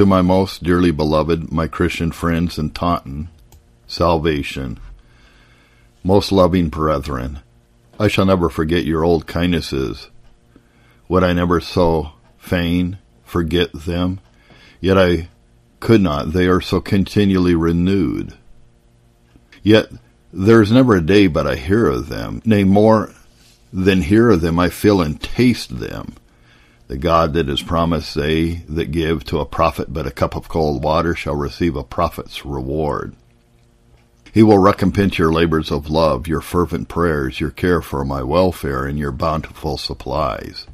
To my most dearly beloved, my Christian friends in Taunton, salvation. Most loving brethren, I shall never forget your old kindnesses. Would I never so fain forget them? Yet I could not, they are so continually renewed. Yet there is never a day but I hear of them, nay, more than hear of them, I feel and taste them. The God that has promised they that give to a prophet but a cup of cold water shall receive a prophet's reward. He will recompense your labors of love, your fervent prayers, your care for my welfare, and your bountiful supplies.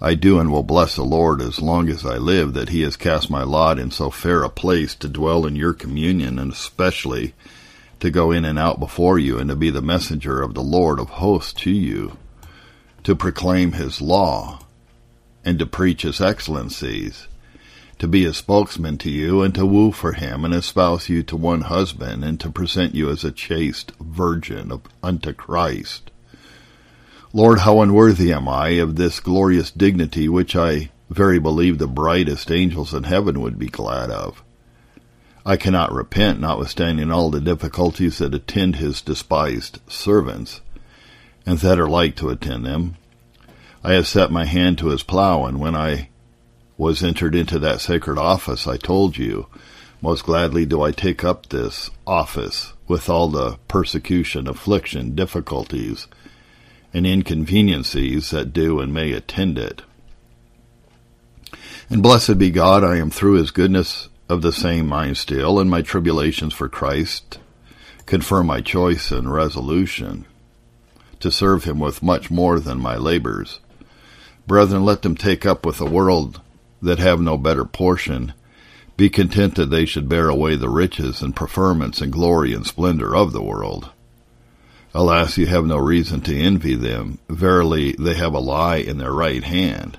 I do and will bless the Lord as long as I live that he has cast my lot in so fair a place to dwell in your communion and especially to go in and out before you and to be the messenger of the Lord of hosts to you, to proclaim his law and to preach his excellencies, to be a spokesman to you and to woo for him and espouse you to one husband and to present you as a chaste virgin unto Christ Lord, how unworthy am I of this glorious dignity which I very believe the brightest angels in heaven would be glad of. I cannot repent, notwithstanding all the difficulties that attend his despised servants, and that are like to attend them. I have set my hand to his plough, and when I was entered into that sacred office, I told you, most gladly do I take up this office with all the persecution, affliction, difficulties, and inconveniencies that do and may attend it. And blessed be God, I am through his goodness of the same mind still, and my tribulations for Christ confirm my choice and resolution to serve him with much more than my labors. Brethren, let them take up with the world that have no better portion. Be content that they should bear away the riches and preferments and glory and splendor of the world Alas, you have no reason to envy them. Verily, they have a lie in their right hand.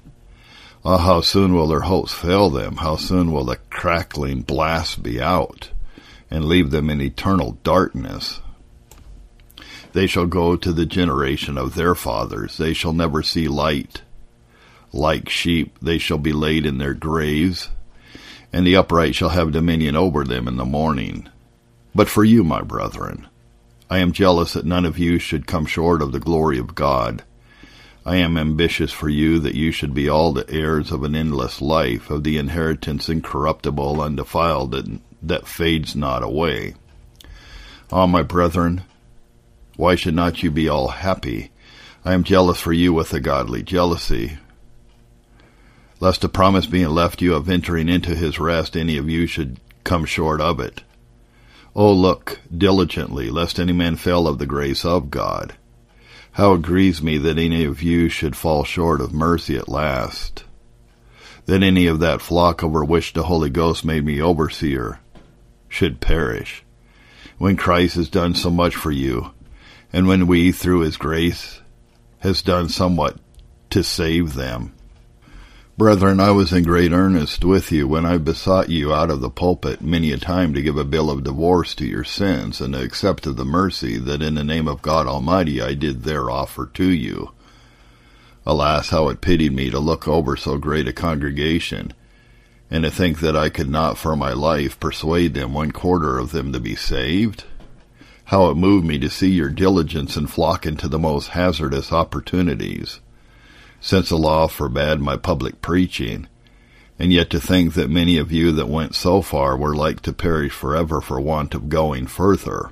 Ah, how soon will their hopes fail them? How soon will the crackling blast be out, and leave them in eternal darkness? They shall go to the generation of their fathers. They shall never see light. Like sheep, they shall be laid in their graves, and the upright shall have dominion over them in the morning. But for you, my brethren, I am jealous that none of you should come short of the glory of God. I am ambitious for you that you should be all the heirs of an endless life, of the inheritance incorruptible, undefiled, that, that fades not away. Ah, my brethren, why should not you be all happy? I am jealous for you with a godly jealousy, lest a promise being left you of entering into his rest, any of you should come short of it. O look diligently, lest any man fail of the grace of God. How it grieves me that any of you should fall short of mercy at last. That any of that flock over which the Holy Ghost made me overseer should perish, when Christ has done so much for you, and when we, through his grace, has done somewhat to save them. Brethren, I was in great earnest with you when I besought you out of the pulpit many a time to give a bill of divorce to your sins, and to accept of the mercy that in the name of God Almighty I did there offer to you. Alas, how it pitied me to look over so great a congregation, and to think that I could not for my life persuade them one quarter of them to be saved. How it moved me to see your diligence in flocking to the most hazardous opportunities since the law forbade my public preaching, and yet to think that many of you that went so far were like to perish forever for want of going further.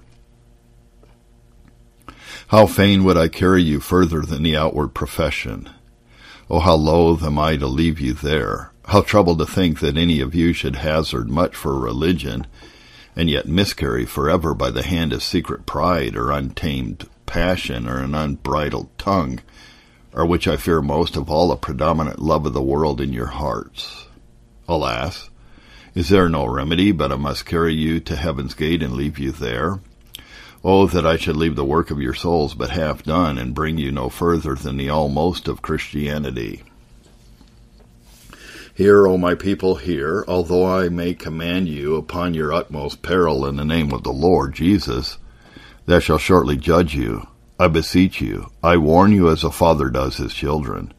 How fain would I carry you further than the outward profession. Oh, how loath am I to leave you there. How troubled to think that any of you should hazard much for religion, and yet miscarry forever by the hand of secret pride or untamed passion or an unbridled tongue, or which I fear most of all, a predominant love of the world in your hearts. Alas, is there no remedy but I must carry you to heaven's gate and leave you there? Oh, that I should leave the work of your souls but half done, and bring you no further than the almost of Christianity. Hear, O my people, hear, although I may command you upon your utmost peril in the name of the Lord Jesus, that shall shortly judge you, I beseech you, I warn you as a father does his children,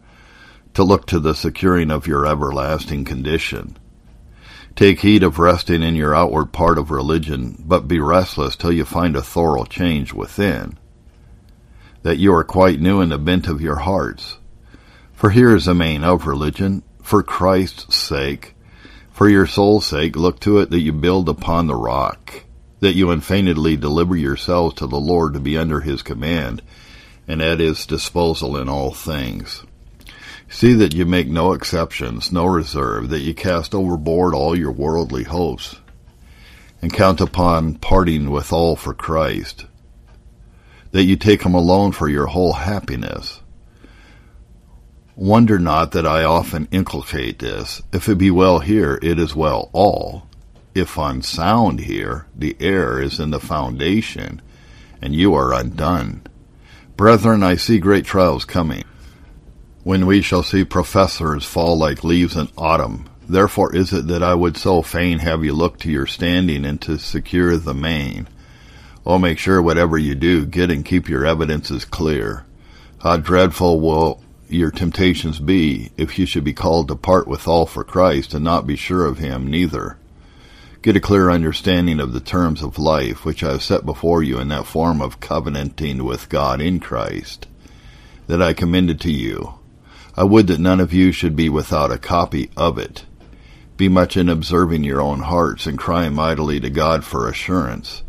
to look to the securing of your everlasting condition. Take heed of resting in your outward part of religion, but be restless till you find a thorough change within, that you are quite new in the bent of your hearts. For here is the main of religion, for Christ's sake, for your soul's sake, look to it that you build upon the rock, that you unfeignedly deliver yourselves to the Lord to be under his command, and at his disposal in all things. See that you make no exceptions, no reserve, that you cast overboard all your worldly hopes, and count upon parting with all for Christ, that you take him alone for your whole happiness. Wonder not that I often inculcate this. If it be well here, it is well all. If unsound here, the error is in the foundation, and you are undone. Brethren, I see great trials coming when we shall see professors fall like leaves in autumn. Therefore is it that I would so fain have you look to your standing and to secure the main. Oh, make sure whatever you do, get and keep your evidences clear. How dreadful will your temptations be if you should be called to part with all for Christ and not be sure of him neither. Get a clear understanding of the terms of life which I have set before you in that form of covenanting with God in Christ, that I commended to you I would that none of you should be without a copy of it. Be much in observing your own hearts and crying mightily to God for assurance.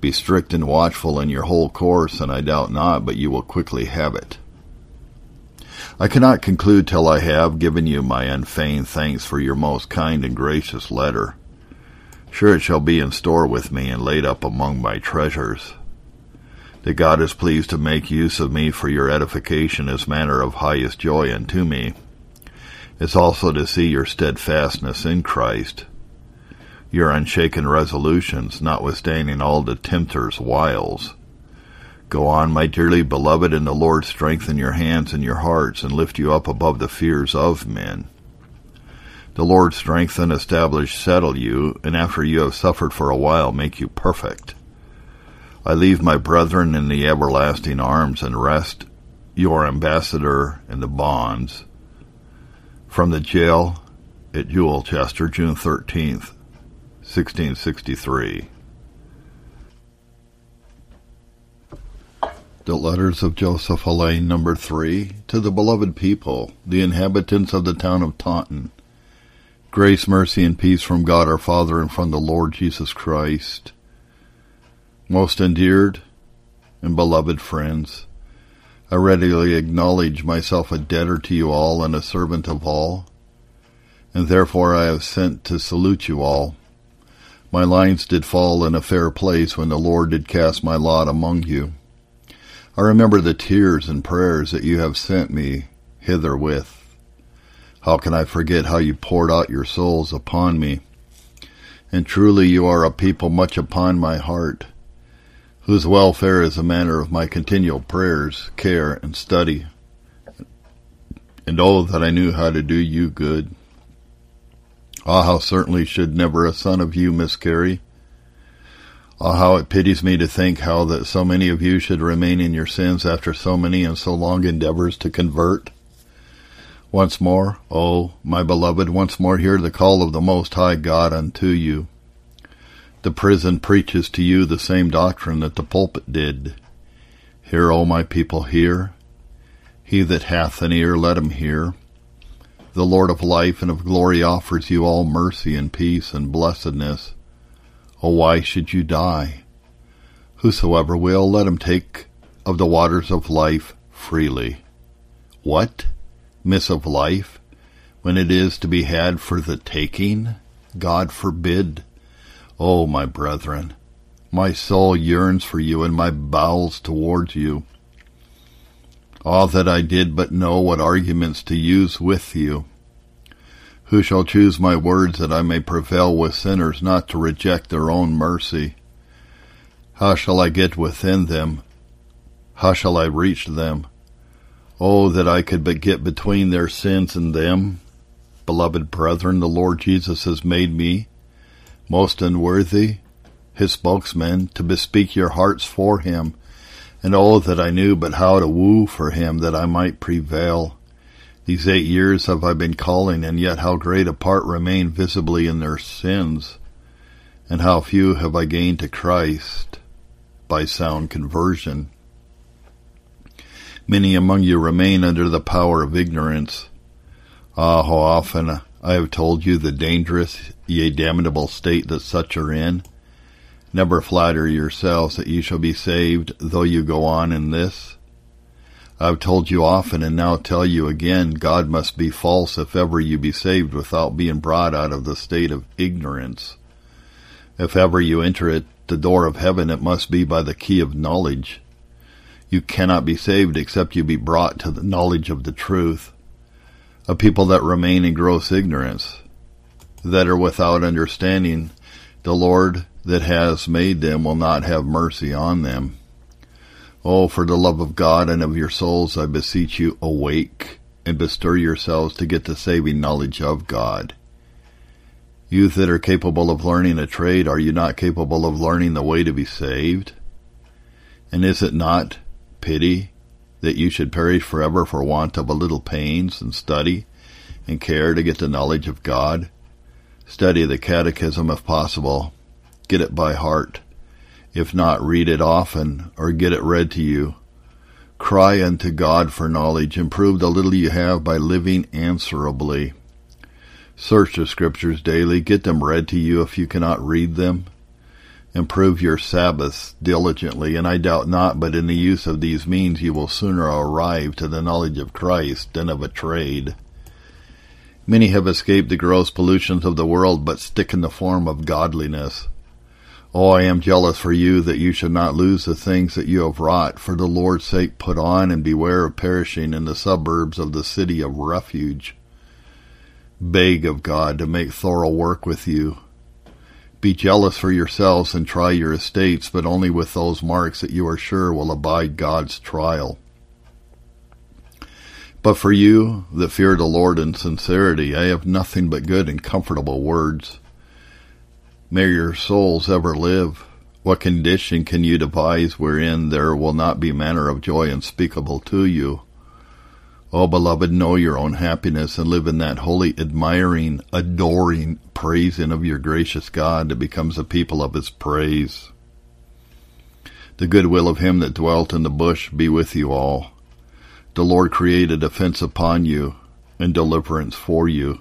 Be strict and watchful in your whole course, and I doubt not but you will quickly have it. I cannot conclude till I have given you my unfeigned thanks for your most kind and gracious letter. Sure it shall be in store with me and laid up among my treasures that God is pleased to make use of me for your edification is matter of highest joy unto me. It's also to see your steadfastness in Christ, your unshaken resolutions, notwithstanding all the tempter's wiles. Go on, my dearly beloved, and the Lord strengthen your hands and your hearts, and lift you up above the fears of men. The Lord strengthen, establish, settle you, and after you have suffered for a while, make you perfect. I leave my brethren in the everlasting arms and rest your ambassador in the bonds. From the jail at Ilchester, June 13th, 1663. The Letters of Joseph Alleine, number three, to the beloved people, the inhabitants of the town of Taunton. Grace, mercy, and peace from God our Father and from the Lord Jesus Christ. Most endeared and beloved friends, I readily acknowledge myself a debtor to you all and a servant of all, and therefore I have sent to salute you all. My lines did fall in a fair place when the Lord did cast my lot among you. I remember the tears and prayers that you have sent me hither with. How can I forget how you poured out your souls upon me? And truly you are a people much upon my heart whose welfare is a matter of my continual prayers, care, and study. And oh, that I knew how to do you good. Ah, how certainly should never a son of you miscarry. Ah, how it pities me to think how that so many of you should remain in your sins after so many and so long endeavors to convert. Once more, oh, my beloved, once more hear the call of the Most High God unto you. The prison preaches to you the same doctrine that the pulpit did. Hear, O my people, hear. He that hath an ear, let him hear. The Lord of life and of glory offers you all mercy and peace and blessedness. O why should you die? Whosoever will, let him take of the waters of life freely. What? Miss of life, when it is to be had for the taking? God forbid. Oh, my brethren, my soul yearns for you and my bowels towards you. All that I did but know what arguments to use with you. Who shall choose my words that I may prevail with sinners not to reject their own mercy? How shall I get within them? How shall I reach them? Oh, that I could but get between their sins and them. Beloved brethren, the Lord Jesus has made me most unworthy, his spokesman, to bespeak your hearts for him, and oh that I knew but how to woo for him that I might prevail. These eight years have I been calling, and yet how great a part remain visibly in their sins, and how few have I gained to Christ by sound conversion. Many among you remain under the power of ignorance. Ah, how often I have told you the dangerous, yea, damnable state that such are in. Never flatter yourselves that you shall be saved, though you go on in this. I have told you often, and now tell you again, God must be false if ever you be saved without being brought out of the state of ignorance. If ever you enter at the door of heaven, it must be by the key of knowledge. You cannot be saved except you be brought to the knowledge of the truth. A people that remain in gross ignorance, that are without understanding, the Lord that has made them will not have mercy on them. Oh, for the love of God and of your souls, I beseech you, awake and bestir yourselves to get the saving knowledge of God. Youth that are capable of learning a trade, are you not capable of learning the way to be saved? And is it not pity that you should perish forever for want of a little pains and study and care to get the knowledge of God? Study the catechism if possible. Get it by heart. If not, read it often or get it read to you. Cry unto God for knowledge. Improve the little you have by living answerably. Search the scriptures daily. Get them read to you if you cannot read them. Improve your Sabbaths diligently, and I doubt not, but in the use of these means you will sooner arrive to the knowledge of Christ than of a trade. Many have escaped the gross pollutions of the world, but stick in the form of godliness. Oh, I am jealous for you that you should not lose the things that you have wrought. For the Lord's sake, put on and beware of perishing in the suburbs of the city of refuge. Beg of God to make thorough work with you. Be jealous for yourselves and try your estates, but only with those marks that you are sure will abide God's trial. But for you that fear the Lord in sincerity, I have nothing but good and comfortable words. May your souls ever live. What condition can you devise wherein there will not be manner of joy unspeakable to you? Oh, beloved, know your own happiness and live in that holy, admiring, adoring praising of your gracious God that becomes a people of his praise. The good will of him that dwelt in the bush be with you all. The Lord create a defense upon you and deliverance for you.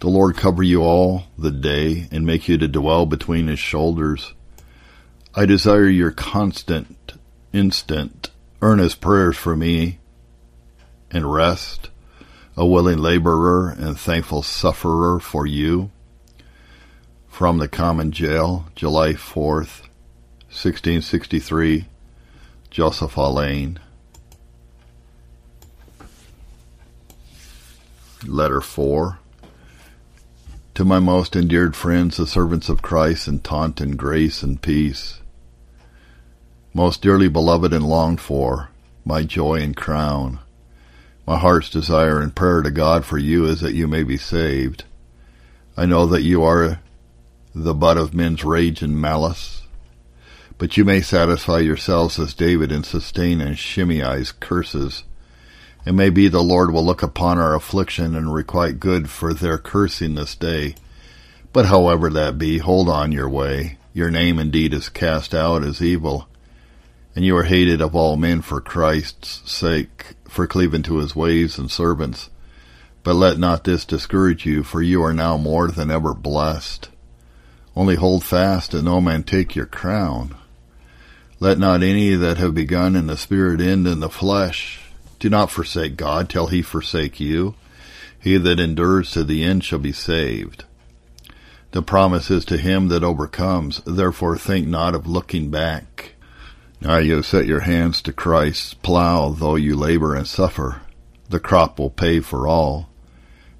The Lord cover you all the day and make you to dwell between his shoulders. I desire your constant, instant, earnest prayers for me and rest, a willing laborer and thankful sufferer for you. From the common jail, July 4th, 1663, Joseph Alleine. Letter 4 to my most endeared friends, the servants of Christ in Taunton, grace and peace. Most dearly beloved and longed for, my joy and crown. My heart's desire and prayer to God for you is that you may be saved. I know that you are the butt of men's rage and malice, but you may satisfy yourselves as David and sustain and Shimei's curses it may be the Lord will look upon our affliction and requite good for their cursing this day. But however that be, hold on your way. Your name indeed is cast out as evil, and you are hated of all men for Christ's sake, for cleaving to his ways and servants. But let not this discourage you, for you are now more than ever blessed. Only hold fast, and no man take your crown. Let not any that have begun in the Spirit end in the flesh. Do not forsake God till he forsake you. He that endures to the end shall be saved. The promise is to him that overcomes, therefore think not of looking back. Now you have set your hands to Christ's plow, though you labor and suffer. The crop will pay for all.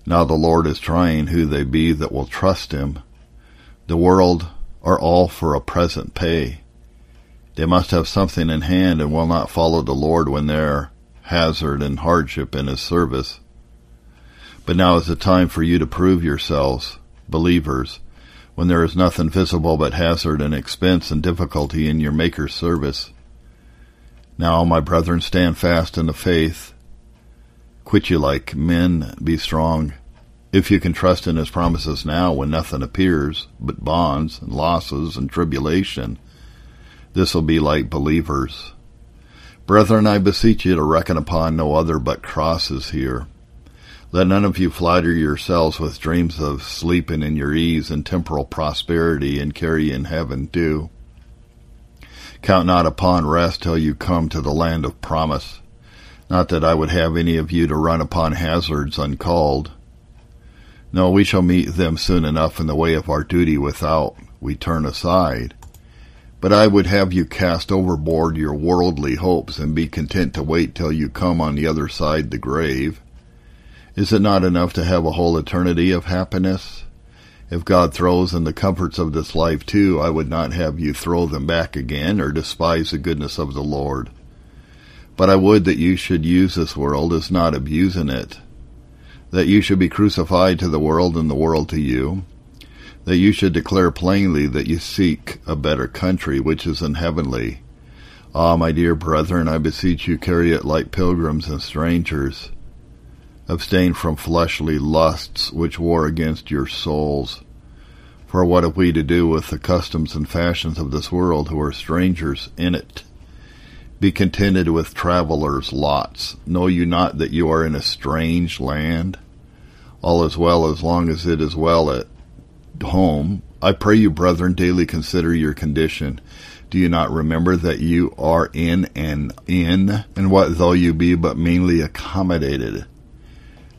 Now the Lord is trying who they be that will trust him. The world are all for a present pay. They must have something in hand and will not follow the Lord when there hazard and hardship in his service. But now is the time for you to prove yourselves, believers, when there is nothing visible but hazard and expense and difficulty in your Maker's service. Now, my brethren, stand fast in the faith. Quit you like men, be strong. If you can trust in his promises now when nothing appears but bonds and losses and tribulation, this will be like believers. Brethren, I beseech you to reckon upon no other but crosses here. Let none of you flatter yourselves with dreams of sleeping in your ease and temporal prosperity and carry in heaven too. Count not upon rest till you come to the land of promise. Not that I would have any of you to run upon hazards uncalled. No, we shall meet them soon enough in the way of our duty without we turn aside. But I would have you cast overboard your worldly hopes and be content to wait till you come on the other side the grave. Is it not enough to have a whole eternity of happiness? If God throws in the comforts of this life too, I would not have you throw them back again or despise the goodness of the Lord. But I would that you should use this world as not abusing it, that you should be crucified to the world and the world to you, that you should declare plainly that you seek a better country which is in heavenly. Ah, my dear brethren, I beseech you carry it like pilgrims and strangers. Abstain from fleshly lusts which war against your souls. For what have we to do with the customs and fashions of this world who are strangers in it? Be contented with travelers' lots. Know you not that you are in a strange land? All is well as long as it is well at home, I pray you, brethren, daily consider your condition. Do you not remember that you are in an inn, and what though you be but meanly accommodated?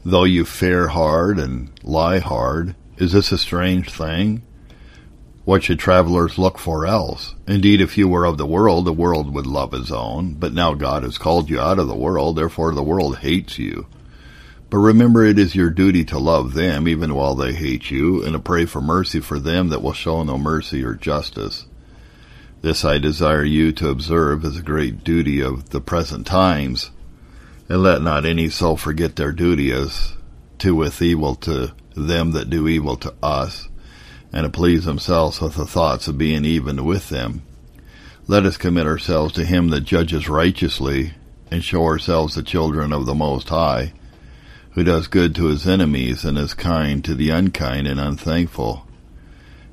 Though you fare hard and lie hard, is this a strange thing? What should travelers look for else? Indeed, if you were of the world, the world would love his own. But now God has called you out of the world, therefore the world hates you. But remember it is your duty to love them even while they hate you, and to pray for mercy for them that will show no mercy or justice. This I desire you to observe as a great duty of the present times, and let not any soul forget their duty as to with evil to them that do evil to us, and to please themselves with the thoughts of being even with them. Let us commit ourselves to him that judges righteously, and show ourselves the children of the Most High, who does good to his enemies and is kind to the unkind and unthankful.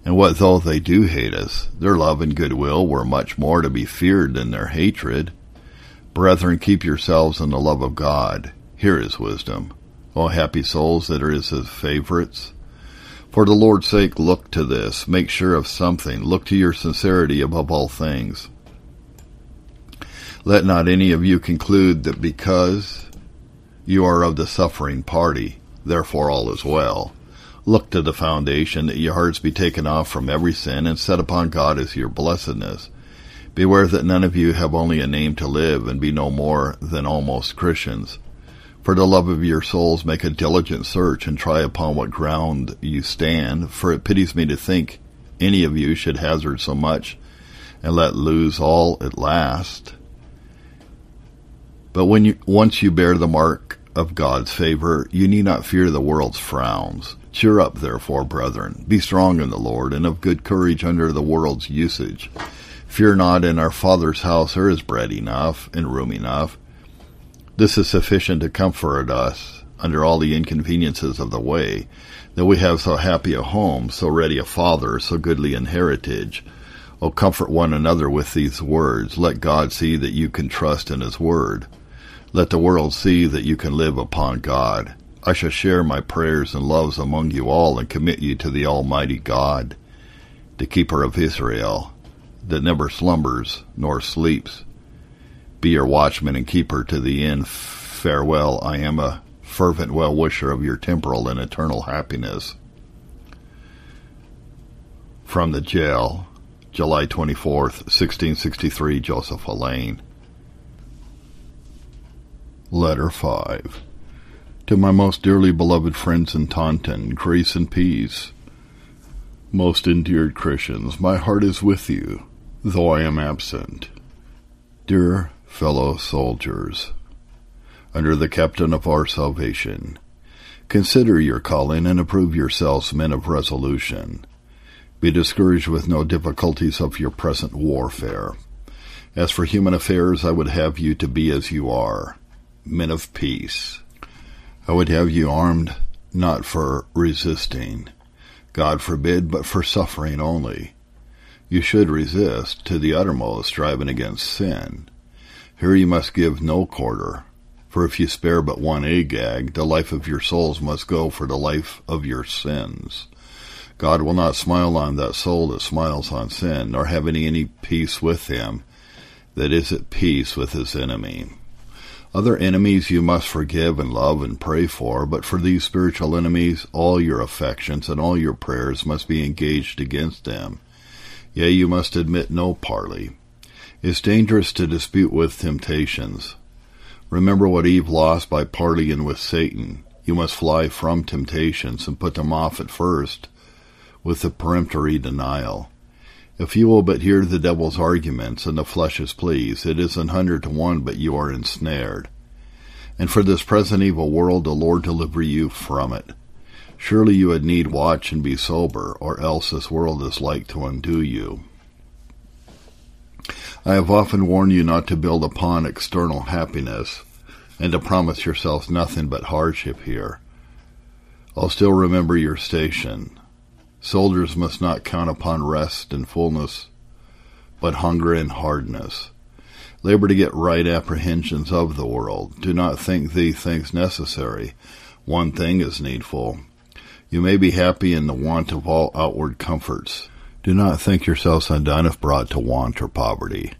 And what though they do hate us, their love and goodwill were much more to be feared than their hatred. Brethren, keep yourselves in the love of God. Here is wisdom. O happy souls that are his favorites. For the Lord's sake, look to this. Make sure of something. Look to your sincerity above all things. Let not any of you conclude that because you are of the suffering party, therefore all is well. Look to the foundation that your hearts be taken off from every sin and set upon God as your blessedness. Beware that none of you have only a name to live and be no more than almost Christians. For the love of your souls make a diligent search and try upon what ground you stand, for it pities me to think any of you should hazard so much and let lose all at last. But when you once you bear the mark of God's favor, you need not fear the world's frowns. Cheer up, therefore, brethren. Be strong in the Lord, and of good courage under the world's usage. Fear not, in our Father's house there is bread enough and room enough. This is sufficient to comfort us under all the inconveniences of the way, that we have so happy a home, so ready a father, so goodly an heritage. O comfort one another with these words. Let God see that you can trust in his word. Let the world see that you can live upon God. I shall share my prayers and loves among you all and commit you to the Almighty God, the keeper of Israel, that never slumbers nor sleeps. Be your watchman and keeper to the end. Farewell. I am a fervent well wisher of your temporal and eternal happiness. From the jail, July 24th, 1663, Joseph Alleine. Letter 5 To my most dearly beloved friends in Taunton, grace and peace. Most endeared Christians, my heart is with you, though I am absent. Dear fellow soldiers, under the captain of our salvation, consider your calling and approve yourselves men of resolution. Be discouraged with no difficulties of your present warfare. As for human affairs, I would have you to be as you are men of peace. I would have you armed not for resisting, God forbid, but for suffering only. You should resist to the uttermost, striving against sin. Here you must give no quarter, for if you spare but one Agag, the life of your souls must go for the life of your sins. God will not smile on that soul that smiles on sin, nor have any, any peace with him that is at peace with his enemy. Other enemies you must forgive and love and pray for, but for these spiritual enemies, all your affections and all your prayers must be engaged against them. Yea, you must admit no parley. It's dangerous to dispute with temptations. Remember what Eve lost by parleying with Satan. You must fly from temptations and put them off at first with a peremptory denial. If you will but hear the devil's arguments and the flesh's pleas, it is an hundred to one but you are ensnared. And for this present evil world the Lord deliver you from it. Surely you would need watch and be sober, or else this world is like to undo you. I have often warned you not to build upon external happiness, and to promise yourselves nothing but hardship here. I'll still remember your station. Soldiers must not count upon rest and fullness, but hunger and hardness. Labor to get right apprehensions of the world. Do not think these things necessary. One thing is needful. You may be happy in the want of all outward comforts. Do not think yourselves undone if brought to want or poverty.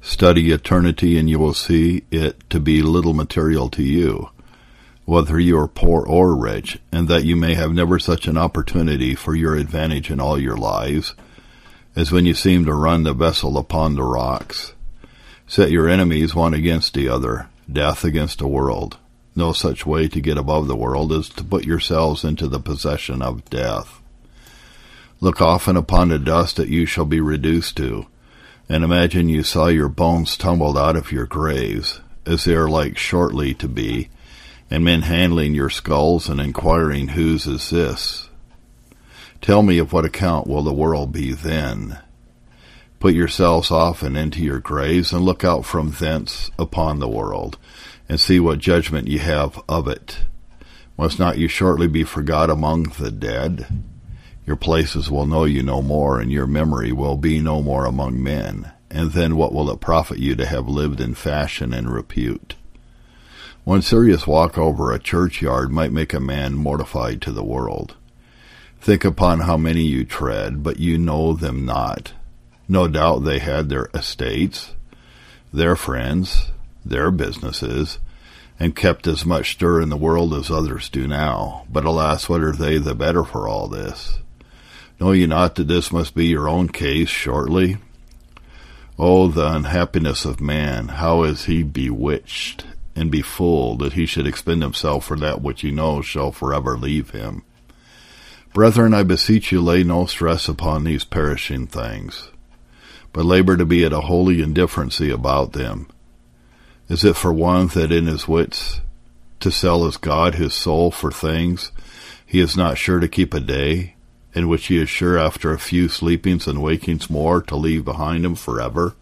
Study eternity and you will see it to be little material to you, whether you are poor or rich, and that you may have never such an opportunity for your advantage in all your lives, as when you seem to run the vessel upon the rocks. Set your enemies one against the other, death against the world, no such way to get above the world as to put yourselves into the possession of death. Look often upon the dust that you shall be reduced to, and imagine you saw your bones tumbled out of your graves, as they are like shortly to be, and men handling your skulls and inquiring whose is this. Tell me of what account will the world be then? Put yourselves often into your graves, and look out from thence upon the world, and see what judgment ye have of it. Must not you shortly be forgot among the dead? Your places will know you no more, and your memory will be no more among men. And then what will it profit you to have lived in fashion and repute? One serious walk over a churchyard might make a man mortified to the world. Think upon how many you tread, but you know them not. No doubt they had their estates, their friends, their businesses, and kept as much stir in the world as others do now. But alas, what are they the better for all this? Know ye not that this must be your own case shortly? Oh, the unhappiness of man! How is he bewitched and befooled that he should expend himself for that which he knows shall forever leave him? Brethren, I beseech you, lay no stress upon these perishing things, but labor to be at a holy indifferency about them is it for one that in his wits to sell as God his soul for things he is not sure to keep a day, in which he is sure after a few sleepings and wakings more to leave behind him forever?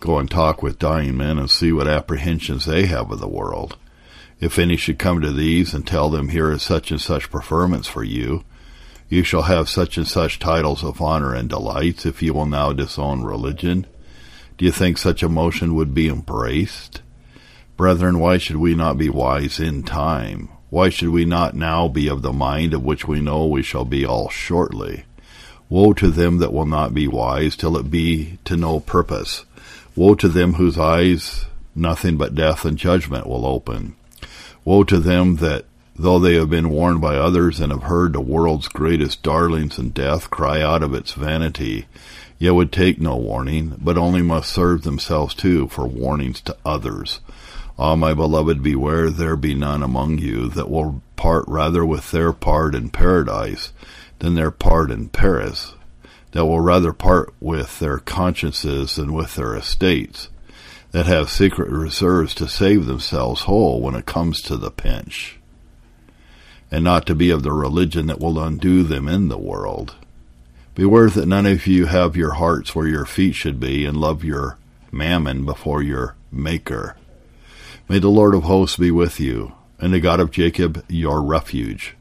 Go and talk with dying men and see what apprehensions they have of the world. If any should come to these and tell them here is such and such preferments for you, you shall have such and such titles of honor and delights if you will now disown religion. Do you think such a motion would be embraced? Brethren, why should we not be wise in time? Why should we not now be of the mind of which we know we shall be all shortly? Woe to them that will not be wise till it be to no purpose. Woe to them whose eyes nothing but death and judgment will open. Woe to them that, though they have been warned by others and have heard the world's greatest darlings in death cry out of its vanity, yet would take no warning, but only must serve themselves too for warnings to others. Ah, my beloved, beware there be none among you that will part rather with their part in paradise than their part in Paris, that will rather part with their consciences than with their estates, that have secret reserves to save themselves whole when it comes to the pinch, and not to be of the religion that will undo them in the world. Beware that none of you have your hearts where your feet should be, and love your mammon before your Maker. May the Lord of hosts be with you. and the God of Jacob your refuge.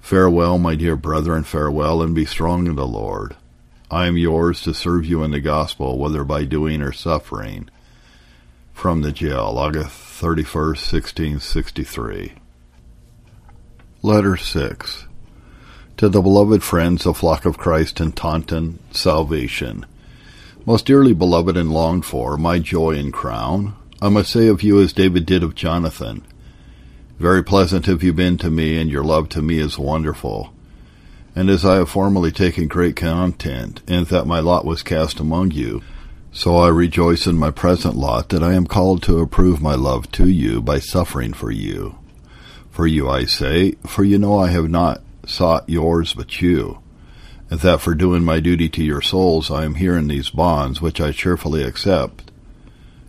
Farewell, my dear brethren, farewell, and be strong in the Lord. I am yours to serve you in the gospel, whether by doing or suffering. From the jail, August 31st, 1663. Letter 6 To the beloved friends, of the flock of Christ in Taunton, salvation. Most dearly beloved and longed for, my joy and crown, I must say of you as David did of Jonathan. Very pleasant have you been to me, and your love to me is wonderful. And as I have formerly taken great content in that my lot was cast among you, so I rejoice in my present lot that I am called to approve my love to you by suffering for you. For you I say, for you know I have not sought yours but you, and that for doing my duty to your souls I am here in these bonds, which I cheerfully accept,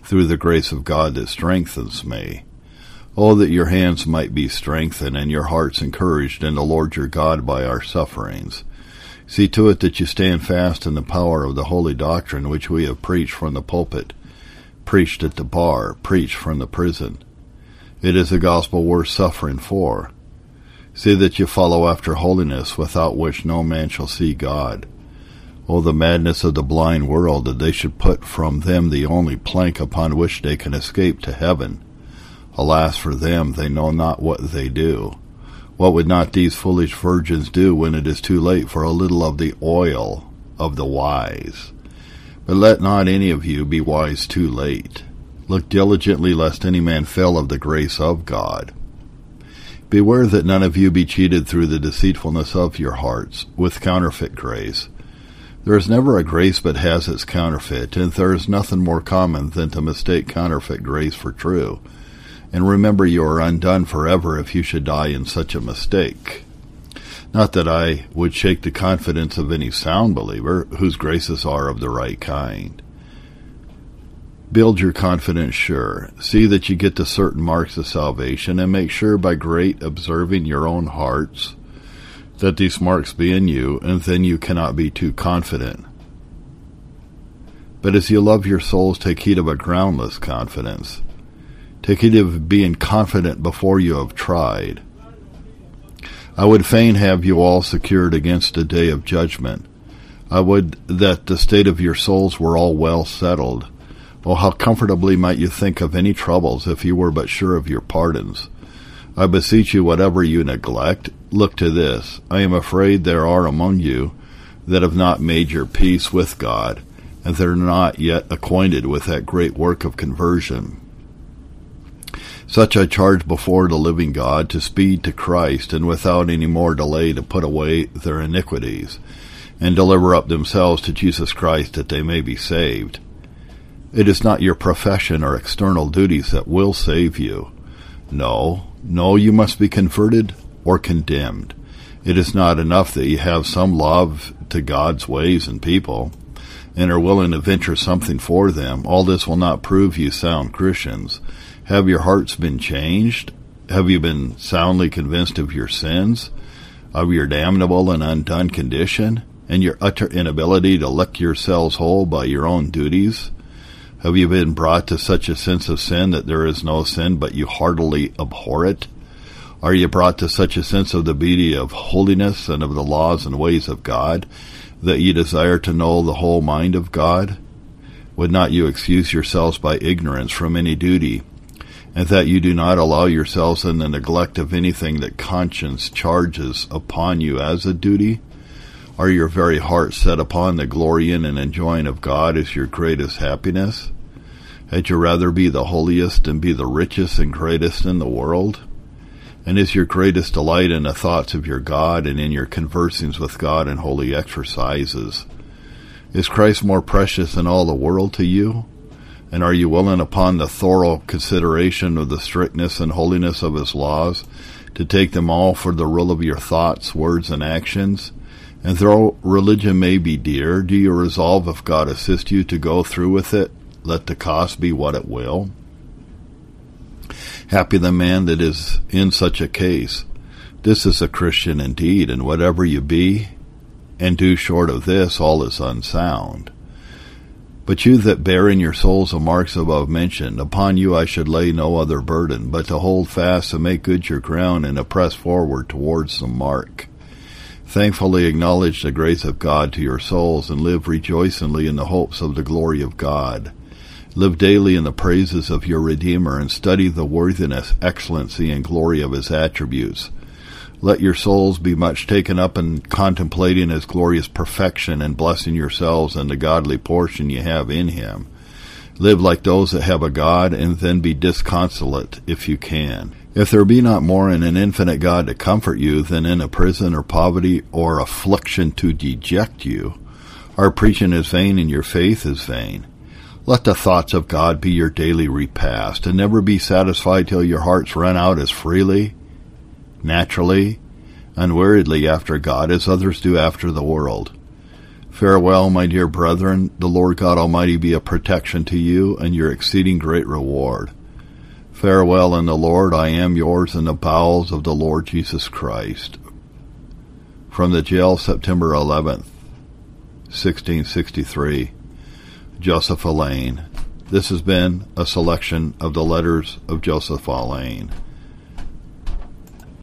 through the grace of God that strengthens me. Oh, that your hands might be strengthened and your hearts encouraged in the Lord your God by our sufferings. See to it that you stand fast in the power of the holy doctrine which we have preached from the pulpit, preached at the bar, preached from the prison. It is a gospel worth suffering for. See that you follow after holiness, without which no man shall see God. Oh, the madness of the blind world that they should put from them the only plank upon which they can escape to heaven. Alas for them, they know not what they do. What would not these foolish virgins do when it is too late for a little of the oil of the wise? But let not any of you be wise too late. Look diligently lest any man fail of the grace of God. Beware that none of you be cheated through the deceitfulness of your hearts with counterfeit grace. There is never a grace but has its counterfeit, and there is nothing more common than to mistake counterfeit grace for true and remember you are undone forever if you should die in such a mistake. Not that I would shake the confidence of any sound believer whose graces are of the right kind. Build your confidence sure. See that you get to certain marks of salvation, and make sure by great observing your own hearts that these marks be in you, and then you cannot be too confident. But as you love your souls, take heed of a groundless confidence Take heed of being confident before you have tried. I would fain have you all secured against a day of judgment. I would that the state of your souls were all well settled. Oh, how comfortably might you think of any troubles if you were but sure of your pardons. I beseech you, whatever you neglect, look to this. I am afraid there are among you that have not made your peace with God, and that are not yet acquainted with that great work of conversion. Such I charge before the living God to speed to Christ, and without any more delay to put away their iniquities, and deliver up themselves to Jesus Christ that they may be saved. It is not your profession or external duties that will save you. No, no, you must be converted or condemned. It is not enough that you have some love to God's ways and people, and are willing to venture something for them. All this will not prove you sound Christians have your hearts been changed? Have you been soundly convinced of your sins, of your damnable and undone condition, and your utter inability to lick yourselves whole by your own duties? Have you been brought to such a sense of sin that there is no sin but you heartily abhor it? Are you brought to such a sense of the beauty of holiness and of the laws and ways of God that you desire to know the whole mind of God? Would not you excuse yourselves by ignorance from any duty and that you do not allow yourselves in the neglect of anything that conscience charges upon you as a duty? Are your very heart set upon the glorying and enjoying of God as your greatest happiness? Had you rather be the holiest and be the richest and greatest in the world? And is your greatest delight in the thoughts of your God and in your conversing with God in holy exercises? Is Christ more precious than all the world to you? And are you willing, upon the thorough consideration of the strictness and holiness of his laws, to take them all for the rule of your thoughts, words, and actions? And though religion may be dear, do you resolve, if God assist you, to go through with it, let the cost be what it will? Happy the man that is in such a case. This is a Christian indeed, and whatever you be and do short of this, all is unsound. But you that bear in your souls the marks above mentioned, upon you I should lay no other burden, but to hold fast and make good your ground and to press forward towards the mark. Thankfully acknowledge the grace of God to your souls and live rejoicingly in the hopes of the glory of God. Live daily in the praises of your Redeemer and study the worthiness, excellency, and glory of his attributes. Let your souls be much taken up in contemplating his glorious perfection and blessing yourselves and the godly portion you have in him. Live like those that have a God and then be disconsolate if you can. If there be not more in an infinite God to comfort you than in a prison or poverty or affliction to deject you, our preaching is vain and your faith is vain. Let the thoughts of God be your daily repast, and never be satisfied till your hearts run out as freely, naturally, unweariedly after God as others do after the world. Farewell, my dear brethren. The Lord God Almighty be a protection to you and your exceeding great reward. Farewell in the Lord. I am yours in the bowels of the Lord Jesus Christ. From the jail, September 11th, 1663. Joseph Alleine. This has been a selection of the letters of Joseph Alleine.